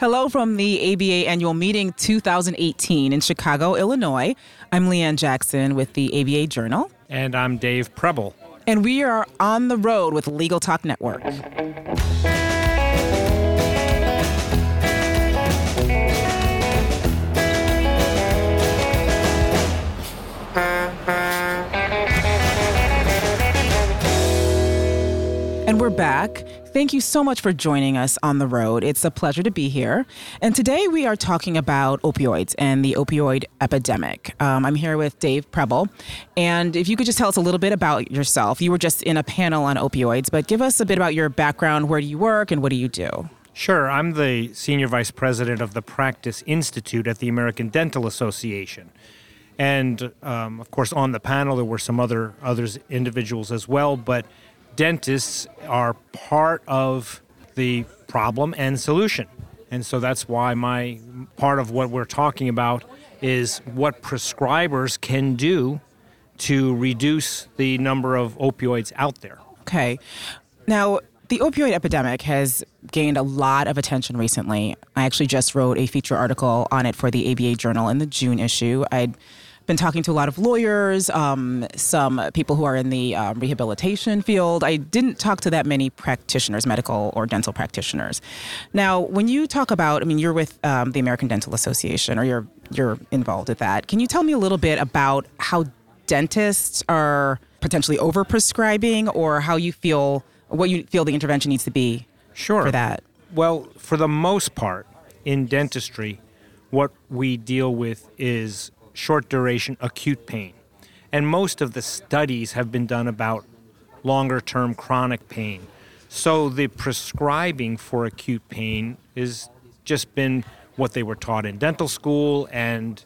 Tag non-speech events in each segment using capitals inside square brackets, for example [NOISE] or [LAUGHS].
Hello from the ABA Annual Meeting 2018 in Chicago, Illinois. I'm Liane Jackson with the ABA Journal. And I'm Dave Preble. And we are on the road with Legal Talk Network. And we're back. Thank you so much for joining us on the road. It's a pleasure to be here. And today we are talking about opioids and the opioid epidemic. Um, I'm here with Dave Preble. And if you could just tell us a little bit about yourself. You were just in a panel on opioids, but give us a bit about your background. Where do you work and what do you do? Sure. I'm the Senior Vice President of the Practice Institute at the American Dental Association. And um, of course, on the panel, there were some other others individuals as well. But dentists are part of the problem and solution. And so that's why my part of what we're talking about is what prescribers can do to reduce the number of opioids out there. Okay. Now, the opioid epidemic has gained a lot of attention recently. I actually just wrote a feature article on it for the ABA Journal in the June issue. I'd been talking to a lot of lawyers, um, some people who are in the um, rehabilitation field. I didn't talk to that many practitioners, medical or dental practitioners. Now, when you talk about, I mean, you're with um, the American Dental Association, or you're you're involved with that. Can you tell me a little bit about how dentists are potentially overprescribing, or how you feel, what you feel the intervention needs to be sure. for that? Well, for the most part, in dentistry, what we deal with is short duration acute pain. And most of the studies have been done about longer term chronic pain. So the prescribing for acute pain has just been what they were taught in dental school, and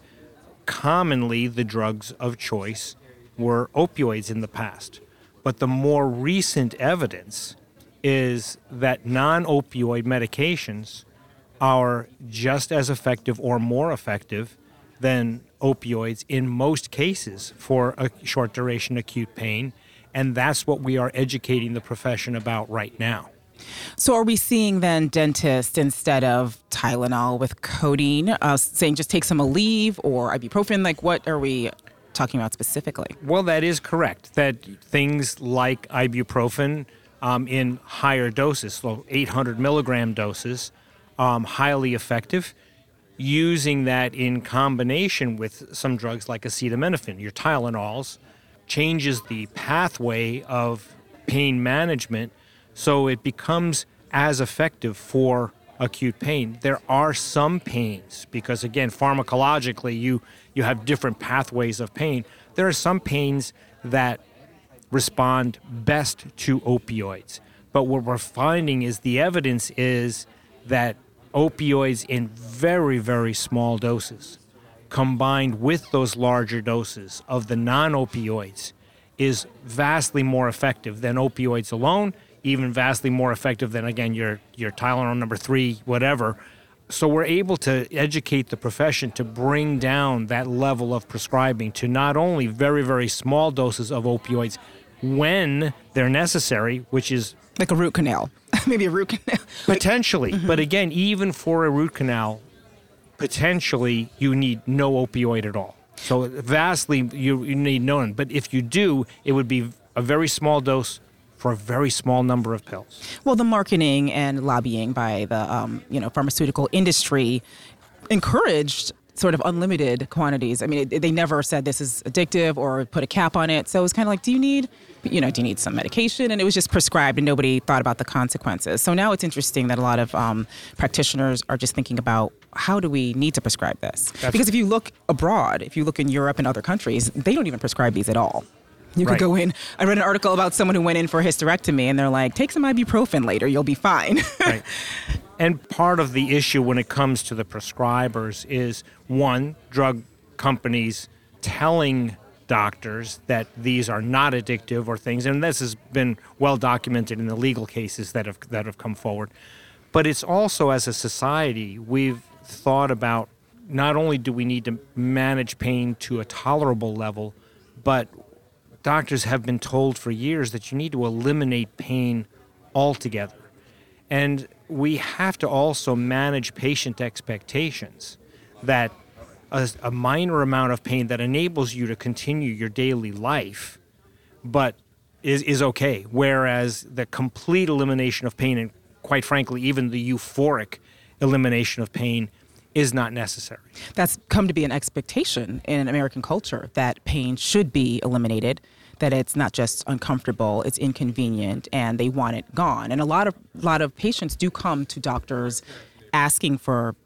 commonly the drugs of choice were opioids in the past. But the more recent evidence is that non opioid medications are just as effective or more effective than opioids in most cases for a short duration acute pain. And that's what we are educating the profession about right now. So, are we seeing then dentists instead of Tylenol with codeine uh, saying just take some Aleve or ibuprofen? Like, what are we talking about specifically? Well, that is correct. That things like ibuprofen um, in higher doses, so 800 milligram doses, um, highly effective using that in combination with some drugs like acetaminophen, your Tylenols, changes the pathway of pain management so it becomes as effective for acute pain. There are some pains because again pharmacologically you you have different pathways of pain. There are some pains that respond best to opioids. But what we're finding is the evidence is that opioids in very, very small doses combined with those larger doses of the non opioids is vastly more effective than opioids alone, even vastly more effective than, again, your, your Tylenol number three, whatever. So we're able to educate the profession to bring down that level of prescribing to not only very, very small doses of opioids when they're necessary, which is like a root canal. [LAUGHS] maybe a root canal. [LAUGHS] Potentially. Mm-hmm. But again, even for a root canal, potentially you need no opioid at all. So vastly you, you need none. But if you do, it would be a very small dose for a very small number of pills. Well, the marketing and lobbying by the um, you know pharmaceutical industry encouraged sort of unlimited quantities. I mean, it, they never said this is addictive or put a cap on it. So it was kind of like, do you need, you know, do you need some medication? And it was just prescribed, and nobody thought about the consequences. So now it's interesting that a lot of um, practitioners are just thinking about how do we need to prescribe this? That's because if you look abroad, if you look in Europe and other countries, they don't even prescribe these at all. You could right. go in. I read an article about someone who went in for a hysterectomy, and they're like, "Take some ibuprofen later, you'll be fine." [LAUGHS] right. And part of the issue when it comes to the prescribers is one, drug companies telling doctors that these are not addictive or things, and this has been well documented in the legal cases that have that have come forward. But it's also as a society we've thought about not only do we need to manage pain to a tolerable level, but doctors have been told for years that you need to eliminate pain altogether. And we have to also manage patient expectations that a, a minor amount of pain that enables you to continue your daily life, but is, is okay. Whereas the complete elimination of pain, and quite frankly, even the euphoric elimination of pain, is not necessary. That's come to be an expectation in American culture that pain should be eliminated, that it's not just uncomfortable, it's inconvenient, and they want it gone. And a lot of a lot of patients do come to doctors asking for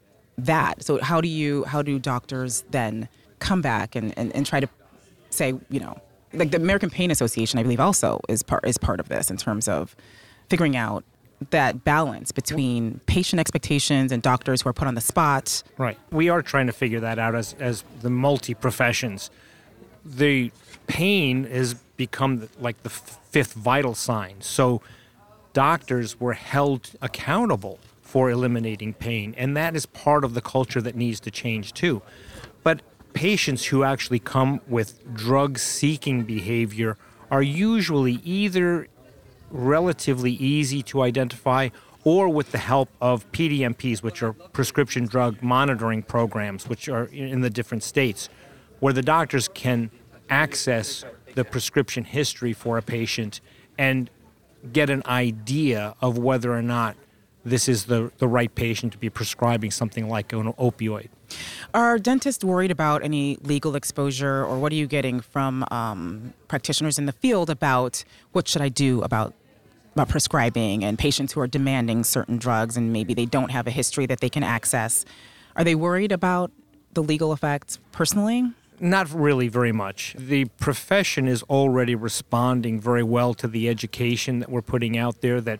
that. So how do you how do doctors then come back and, and, and try to say, you know, like the American Pain Association, I believe also is part is part of this in terms of figuring out that balance between patient expectations and doctors who are put on the spot. Right. We are trying to figure that out as, as the multi professions. The pain has become like the fifth vital sign. So doctors were held accountable for eliminating pain, and that is part of the culture that needs to change too. But patients who actually come with drug seeking behavior are usually either relatively easy to identify or with the help of PDMPs, which are prescription drug monitoring programs, which are in the different states, where the doctors can access the prescription history for a patient and get an idea of whether or not this is the, the right patient to be prescribing something like an opioid. Are dentists worried about any legal exposure, or what are you getting from um, practitioners in the field about what should I do about about prescribing and patients who are demanding certain drugs and maybe they don't have a history that they can access? Are they worried about the legal effects personally? Not really very much. The profession is already responding very well to the education that we're putting out there that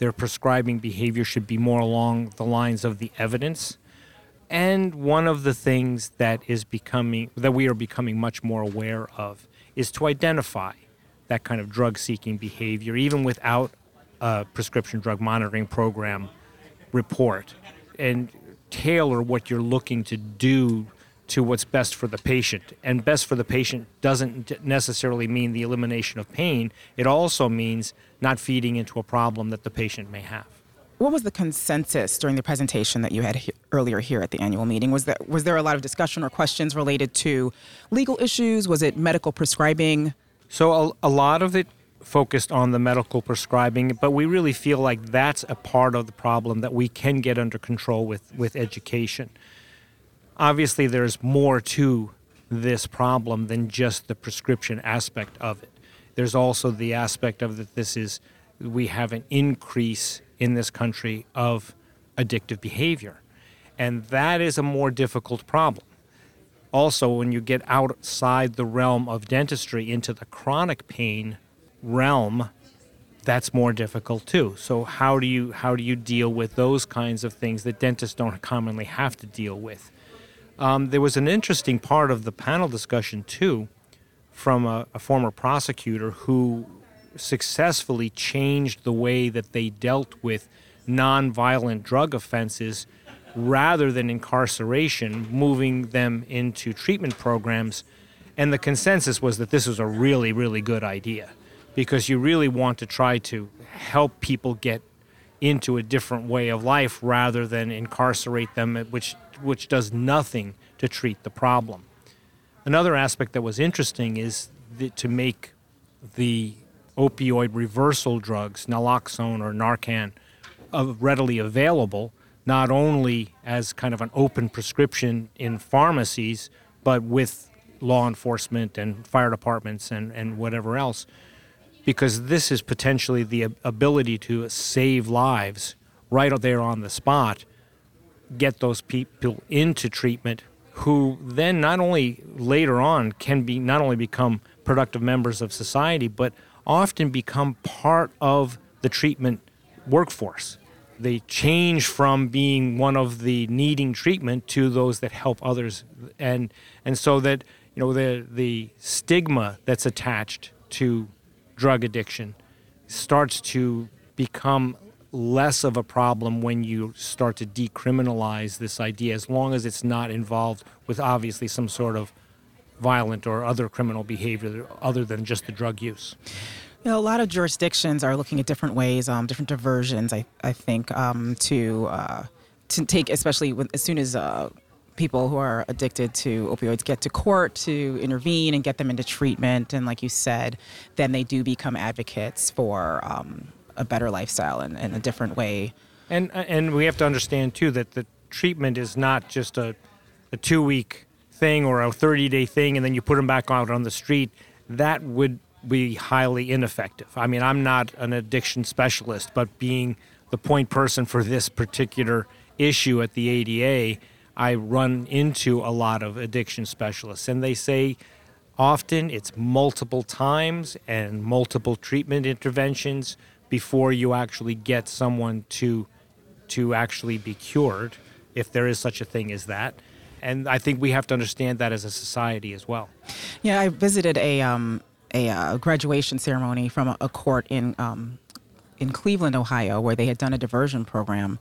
their prescribing behavior should be more along the lines of the evidence. And one of the things that is becoming that we are becoming much more aware of is to identify that kind of drug seeking behavior even without a prescription drug monitoring program report and tailor what you're looking to do to what's best for the patient. And best for the patient doesn't necessarily mean the elimination of pain, it also means not feeding into a problem that the patient may have. What was the consensus during the presentation that you had he- earlier here at the annual meeting? Was there, was there a lot of discussion or questions related to legal issues? Was it medical prescribing? So, a, a lot of it focused on the medical prescribing, but we really feel like that's a part of the problem that we can get under control with, with education obviously there's more to this problem than just the prescription aspect of it. There's also the aspect of that this is we have an increase in this country of addictive behavior. And that is a more difficult problem. Also, when you get outside the realm of dentistry into the chronic pain realm, that's more difficult too. So how do you how do you deal with those kinds of things that dentists don't commonly have to deal with? Um, there was an interesting part of the panel discussion, too, from a, a former prosecutor who successfully changed the way that they dealt with nonviolent drug offenses rather than incarceration, moving them into treatment programs. And the consensus was that this was a really, really good idea because you really want to try to help people get into a different way of life rather than incarcerate them, which which does nothing to treat the problem. Another aspect that was interesting is to make the opioid reversal drugs, naloxone or Narcan, uh, readily available, not only as kind of an open prescription in pharmacies, but with law enforcement and fire departments and, and whatever else, because this is potentially the ability to save lives right there on the spot get those people into treatment who then not only later on can be not only become productive members of society but often become part of the treatment workforce. They change from being one of the needing treatment to those that help others. And and so that you know the the stigma that's attached to drug addiction starts to become less of a problem when you start to decriminalize this idea, as long as it's not involved with obviously some sort of violent or other criminal behavior other than just the drug use. You know, a lot of jurisdictions are looking at different ways, um, different diversions. I I think um, to uh, to take, especially as soon as uh, people who are addicted to opioids get to court to intervene and get them into treatment, and like you said, then they do become advocates for um, a better lifestyle and, and a different way. And and we have to understand too that the treatment is not just a a two week thing or a 30 day thing and then you put them back out on the street. That would be highly ineffective. I mean, I'm not an addiction specialist, but being the point person for this particular issue at the ADA, I run into a lot of addiction specialists, and they say often it's multiple times and multiple treatment interventions before you actually get someone to to actually be cured, if there is such a thing as that. And I think we have to understand that as a society as well. Yeah, I visited a um, a uh, graduation ceremony from a, a court in um, in Cleveland, Ohio, where they had done a diversion program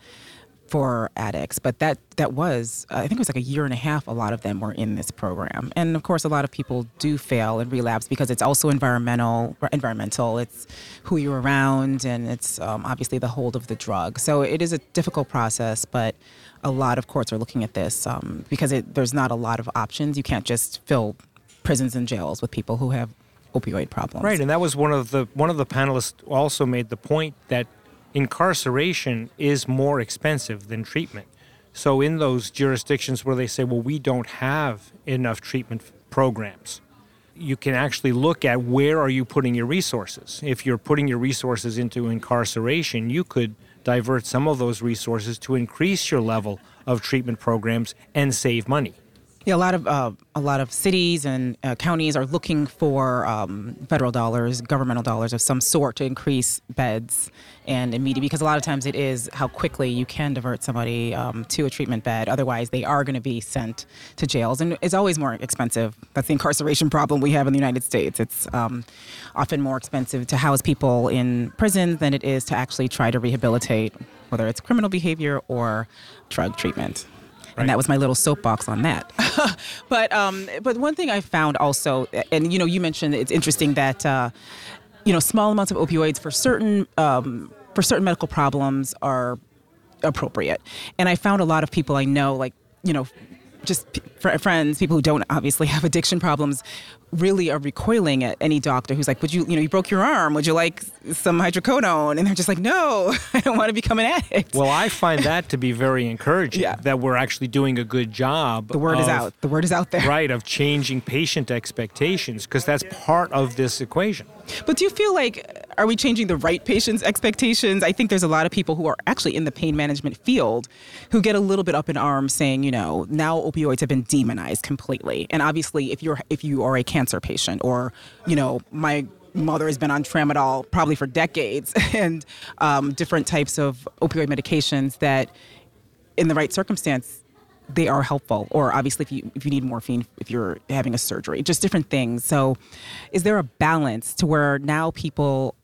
for addicts. But that that was I think it was like a year and a half. A lot of them were in this program, and of course, a lot of people do fail and relapse because it's also environmental. Environmental. It's who you're around, and it's um, obviously the hold of the drug. So it is a difficult process, but a lot of courts are looking at this um, because it, there's not a lot of options. You can't just fill prisons and jails with people who have opioid problems. Right, and that was one of the one of the panelists also made the point that incarceration is more expensive than treatment. So in those jurisdictions where they say, well, we don't have enough treatment programs, you can actually look at where are you putting your resources. If you're putting your resources into incarceration, you could divert some of those resources to increase your level of treatment programs and save money. Yeah, a lot of uh, a lot of cities and uh, counties are looking for um, federal dollars, governmental dollars of some sort to increase beds and immediate because a lot of times it is how quickly you can divert somebody um, to a treatment bed. Otherwise, they are going to be sent to jails, and it's always more expensive. That's the incarceration problem we have in the United States. It's um, often more expensive to house people in prisons than it is to actually try to rehabilitate, whether it's criminal behavior or drug treatment. Right. And that was my little soapbox on that. [LAUGHS] but um, but one thing I found also, and you know, you mentioned it's interesting that uh, you know small amounts of opioids for certain um, for certain medical problems are appropriate. And I found a lot of people I know, like you know, just p- friends, people who don't obviously have addiction problems, really are recoiling at any doctor who's like, "Would you, you know, you broke your arm? Would you like some hydrocodone?" And they're just like, "No, [LAUGHS] I don't want to become an addict." Well, I find that to be very encouraging. yeah. That we're actually doing a good job. The word of, is out. The word is out there. Right of changing patient expectations because that's part of this equation. But do you feel like are we changing the right patient's expectations? I think there's a lot of people who are actually in the pain management field who get a little bit up in arms saying, you know, now opioids have been demonized completely. And obviously if you're if you are a cancer patient or, you know, my mother has been on tramadol probably for decades [LAUGHS] and um, different types of opioid medications that in the right circumstance they are helpful or obviously if you if you need morphine if you're having a surgery just different things so is there a balance to where now people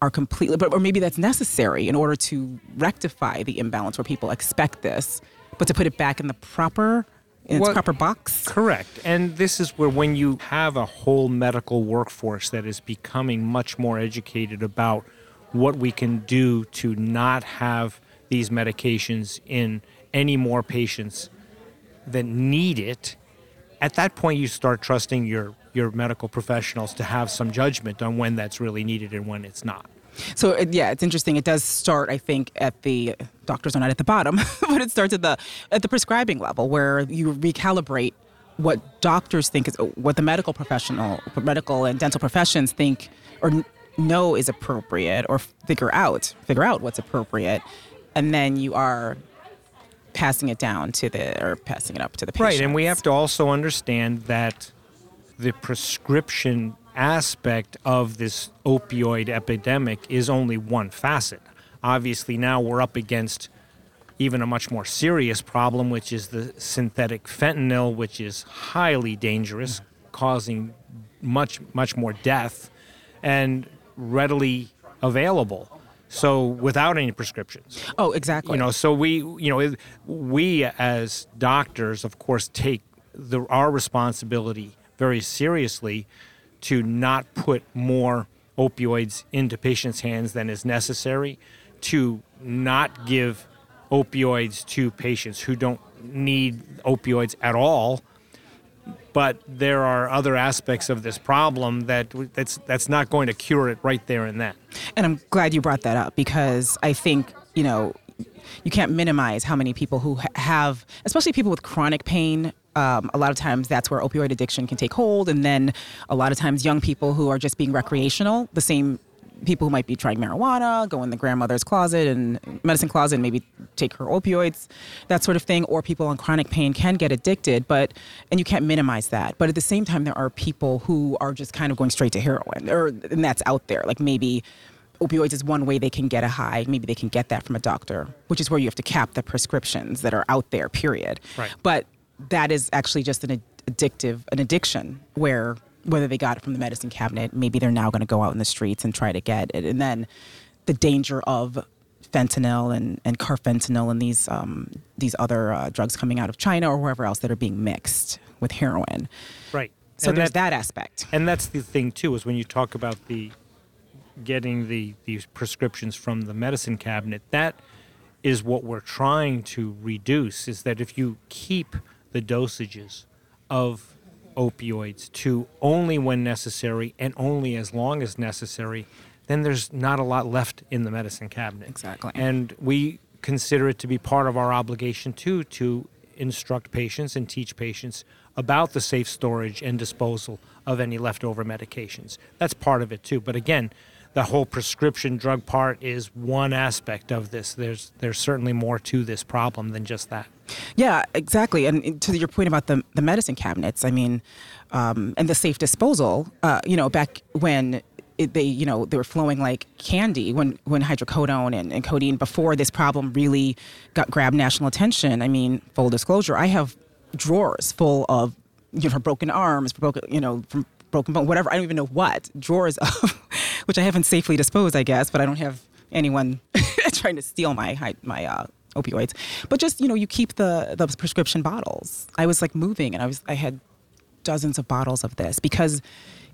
are completely but or maybe that's necessary in order to rectify the imbalance where people expect this but to put it back in the proper in its proper box correct and this is where when you have a whole medical workforce that is becoming much more educated about what we can do to not have these medications in any more patients that need it, at that point you start trusting your your medical professionals to have some judgment on when that's really needed and when it's not. So yeah, it's interesting. It does start, I think, at the doctors are not at the bottom, [LAUGHS] but it starts at the at the prescribing level where you recalibrate what doctors think is what the medical professional, medical and dental professions think or know is appropriate or figure out figure out what's appropriate, and then you are passing it down to the or passing it up to the patient. Right, and we have to also understand that the prescription aspect of this opioid epidemic is only one facet. Obviously, now we're up against even a much more serious problem, which is the synthetic fentanyl, which is highly dangerous, causing much, much more death and readily available. So without any prescriptions. Oh, exactly. You know, so we, you know, we as doctors, of course, take the, our responsibility very seriously to not put more opioids into patients' hands than is necessary, to not give opioids to patients who don't need opioids at all. But there are other aspects of this problem that that's that's not going to cure it right there and then. And I'm glad you brought that up because I think you know you can't minimize how many people who have, especially people with chronic pain. Um, a lot of times that's where opioid addiction can take hold, and then a lot of times young people who are just being recreational, the same people who might be trying marijuana, go in the grandmother's closet and medicine closet and maybe take her opioids, that sort of thing, or people on chronic pain can get addicted, but and you can't minimize that. But at the same time, there are people who are just kind of going straight to heroin, or and that's out there. Like maybe opioids is one way they can get a high. Maybe they can get that from a doctor, which is where you have to cap the prescriptions that are out there. Period. Right. But that is actually just an addictive, an addiction where whether they got it from the medicine cabinet, maybe they're now going to go out in the streets and try to get it. And then the danger of fentanyl and, and carfentanil and these um, these other uh, drugs coming out of China or wherever else that are being mixed with heroin. Right. So and there's that, that aspect. And that's the thing too is when you talk about the getting the these prescriptions from the medicine cabinet, that is what we're trying to reduce. Is that if you keep the dosages of opioids to only when necessary and only as long as necessary, then there's not a lot left in the medicine cabinet. Exactly. And we consider it to be part of our obligation too to instruct patients and teach patients about the safe storage and disposal of any leftover medications. That's part of it too. But again, the whole prescription drug part is one aspect of this. There's there's certainly more to this problem than just that. Yeah, exactly. And to your point about the the medicine cabinets, I mean, um, and the safe disposal. Uh, you know, back when it, they you know they were flowing like candy when when hydrocodone and, and codeine before this problem really got grabbed national attention. I mean, full disclosure, I have drawers full of you know broken arms, broken you know from broken bone, whatever. I don't even know what drawers [LAUGHS] of which I haven't safely disposed, I guess, but I don't have anyone [LAUGHS] trying to steal my my uh, opioids. But just you know, you keep the the prescription bottles. I was like moving, and I was I had dozens of bottles of this because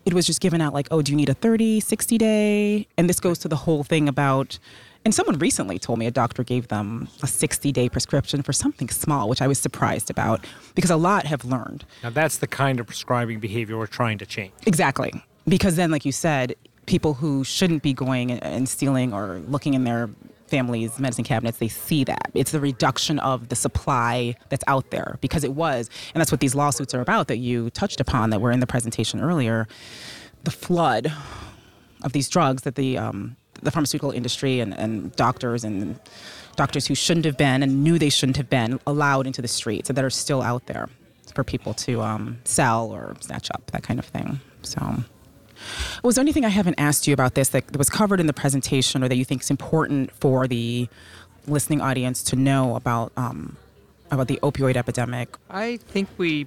it was just given out like, oh, do you need a 30, 60 day? And this goes to the whole thing about. And someone recently told me a doctor gave them a 60 day prescription for something small, which I was surprised about because a lot have learned. Now, that's the kind of prescribing behavior we're trying to change. Exactly. Because then, like you said, people who shouldn't be going and stealing or looking in their families' medicine cabinets, they see that. It's the reduction of the supply that's out there because it was, and that's what these lawsuits are about that you touched upon that were in the presentation earlier. The flood of these drugs that the um, the pharmaceutical industry and, and doctors and doctors who shouldn't have been and knew they shouldn't have been allowed into the streets that are still out there for people to um, sell or snatch up, that kind of thing. So. Was there anything I haven't asked you about this that was covered in the presentation or that you think is important for the listening audience to know about um, about the opioid epidemic? I think we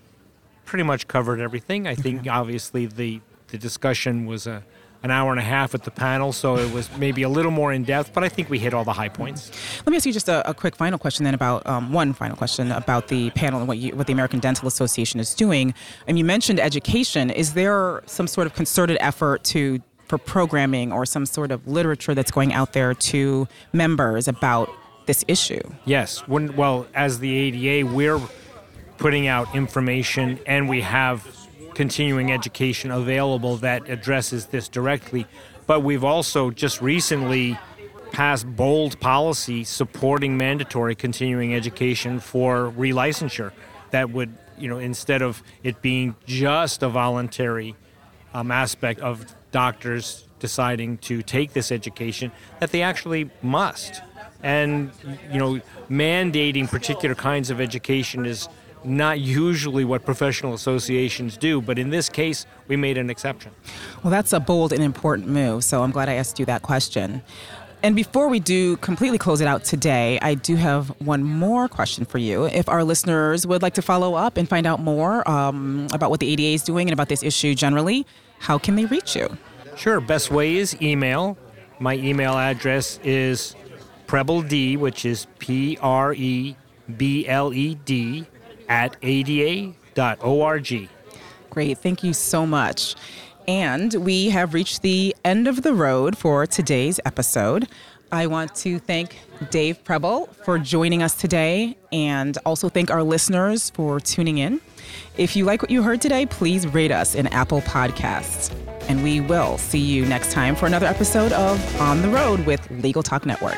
pretty much covered everything. I think okay. obviously the the discussion was a an hour and a half at the panel, so it was maybe a little more in depth, but I think we hit all the high points. Let me ask you just a, a quick final question then about um, one final question about the panel and what, you, what the American Dental Association is doing. And you mentioned education. Is there some sort of concerted effort to for programming or some sort of literature that's going out there to members about this issue? Yes. When, well, as the ADA, we're putting out information and we have continuing education available that addresses this directly. But we've also just recently passed bold policy supporting mandatory continuing education for relicensure that would, you know, instead of it being just a voluntary um, aspect of doctors deciding to take this education, that they actually must. And, you know, mandating particular kinds of education is not usually what professional associations do, but in this case, we made an exception. Well, that's a bold and important move, so I'm glad I asked you that question. And before we do completely close it out today, I do have one more question for you. If our listeners would like to follow up and find out more um, about what the ADA is doing and about this issue generally, how can they reach you? Sure. Best way is email. My email address is prebled, which is P R E B L E D, at ada.org. Great. Thank you so much. And we have reached the end of the road for today's episode. I want to thank Dave Preble for joining us today and also thank our listeners for tuning in. If you like what you heard today, please rate us in Apple Podcasts. And we will see you next time for another episode of On the Road with Legal Talk Network.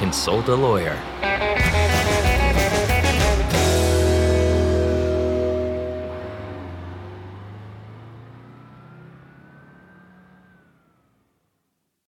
consult a lawyer.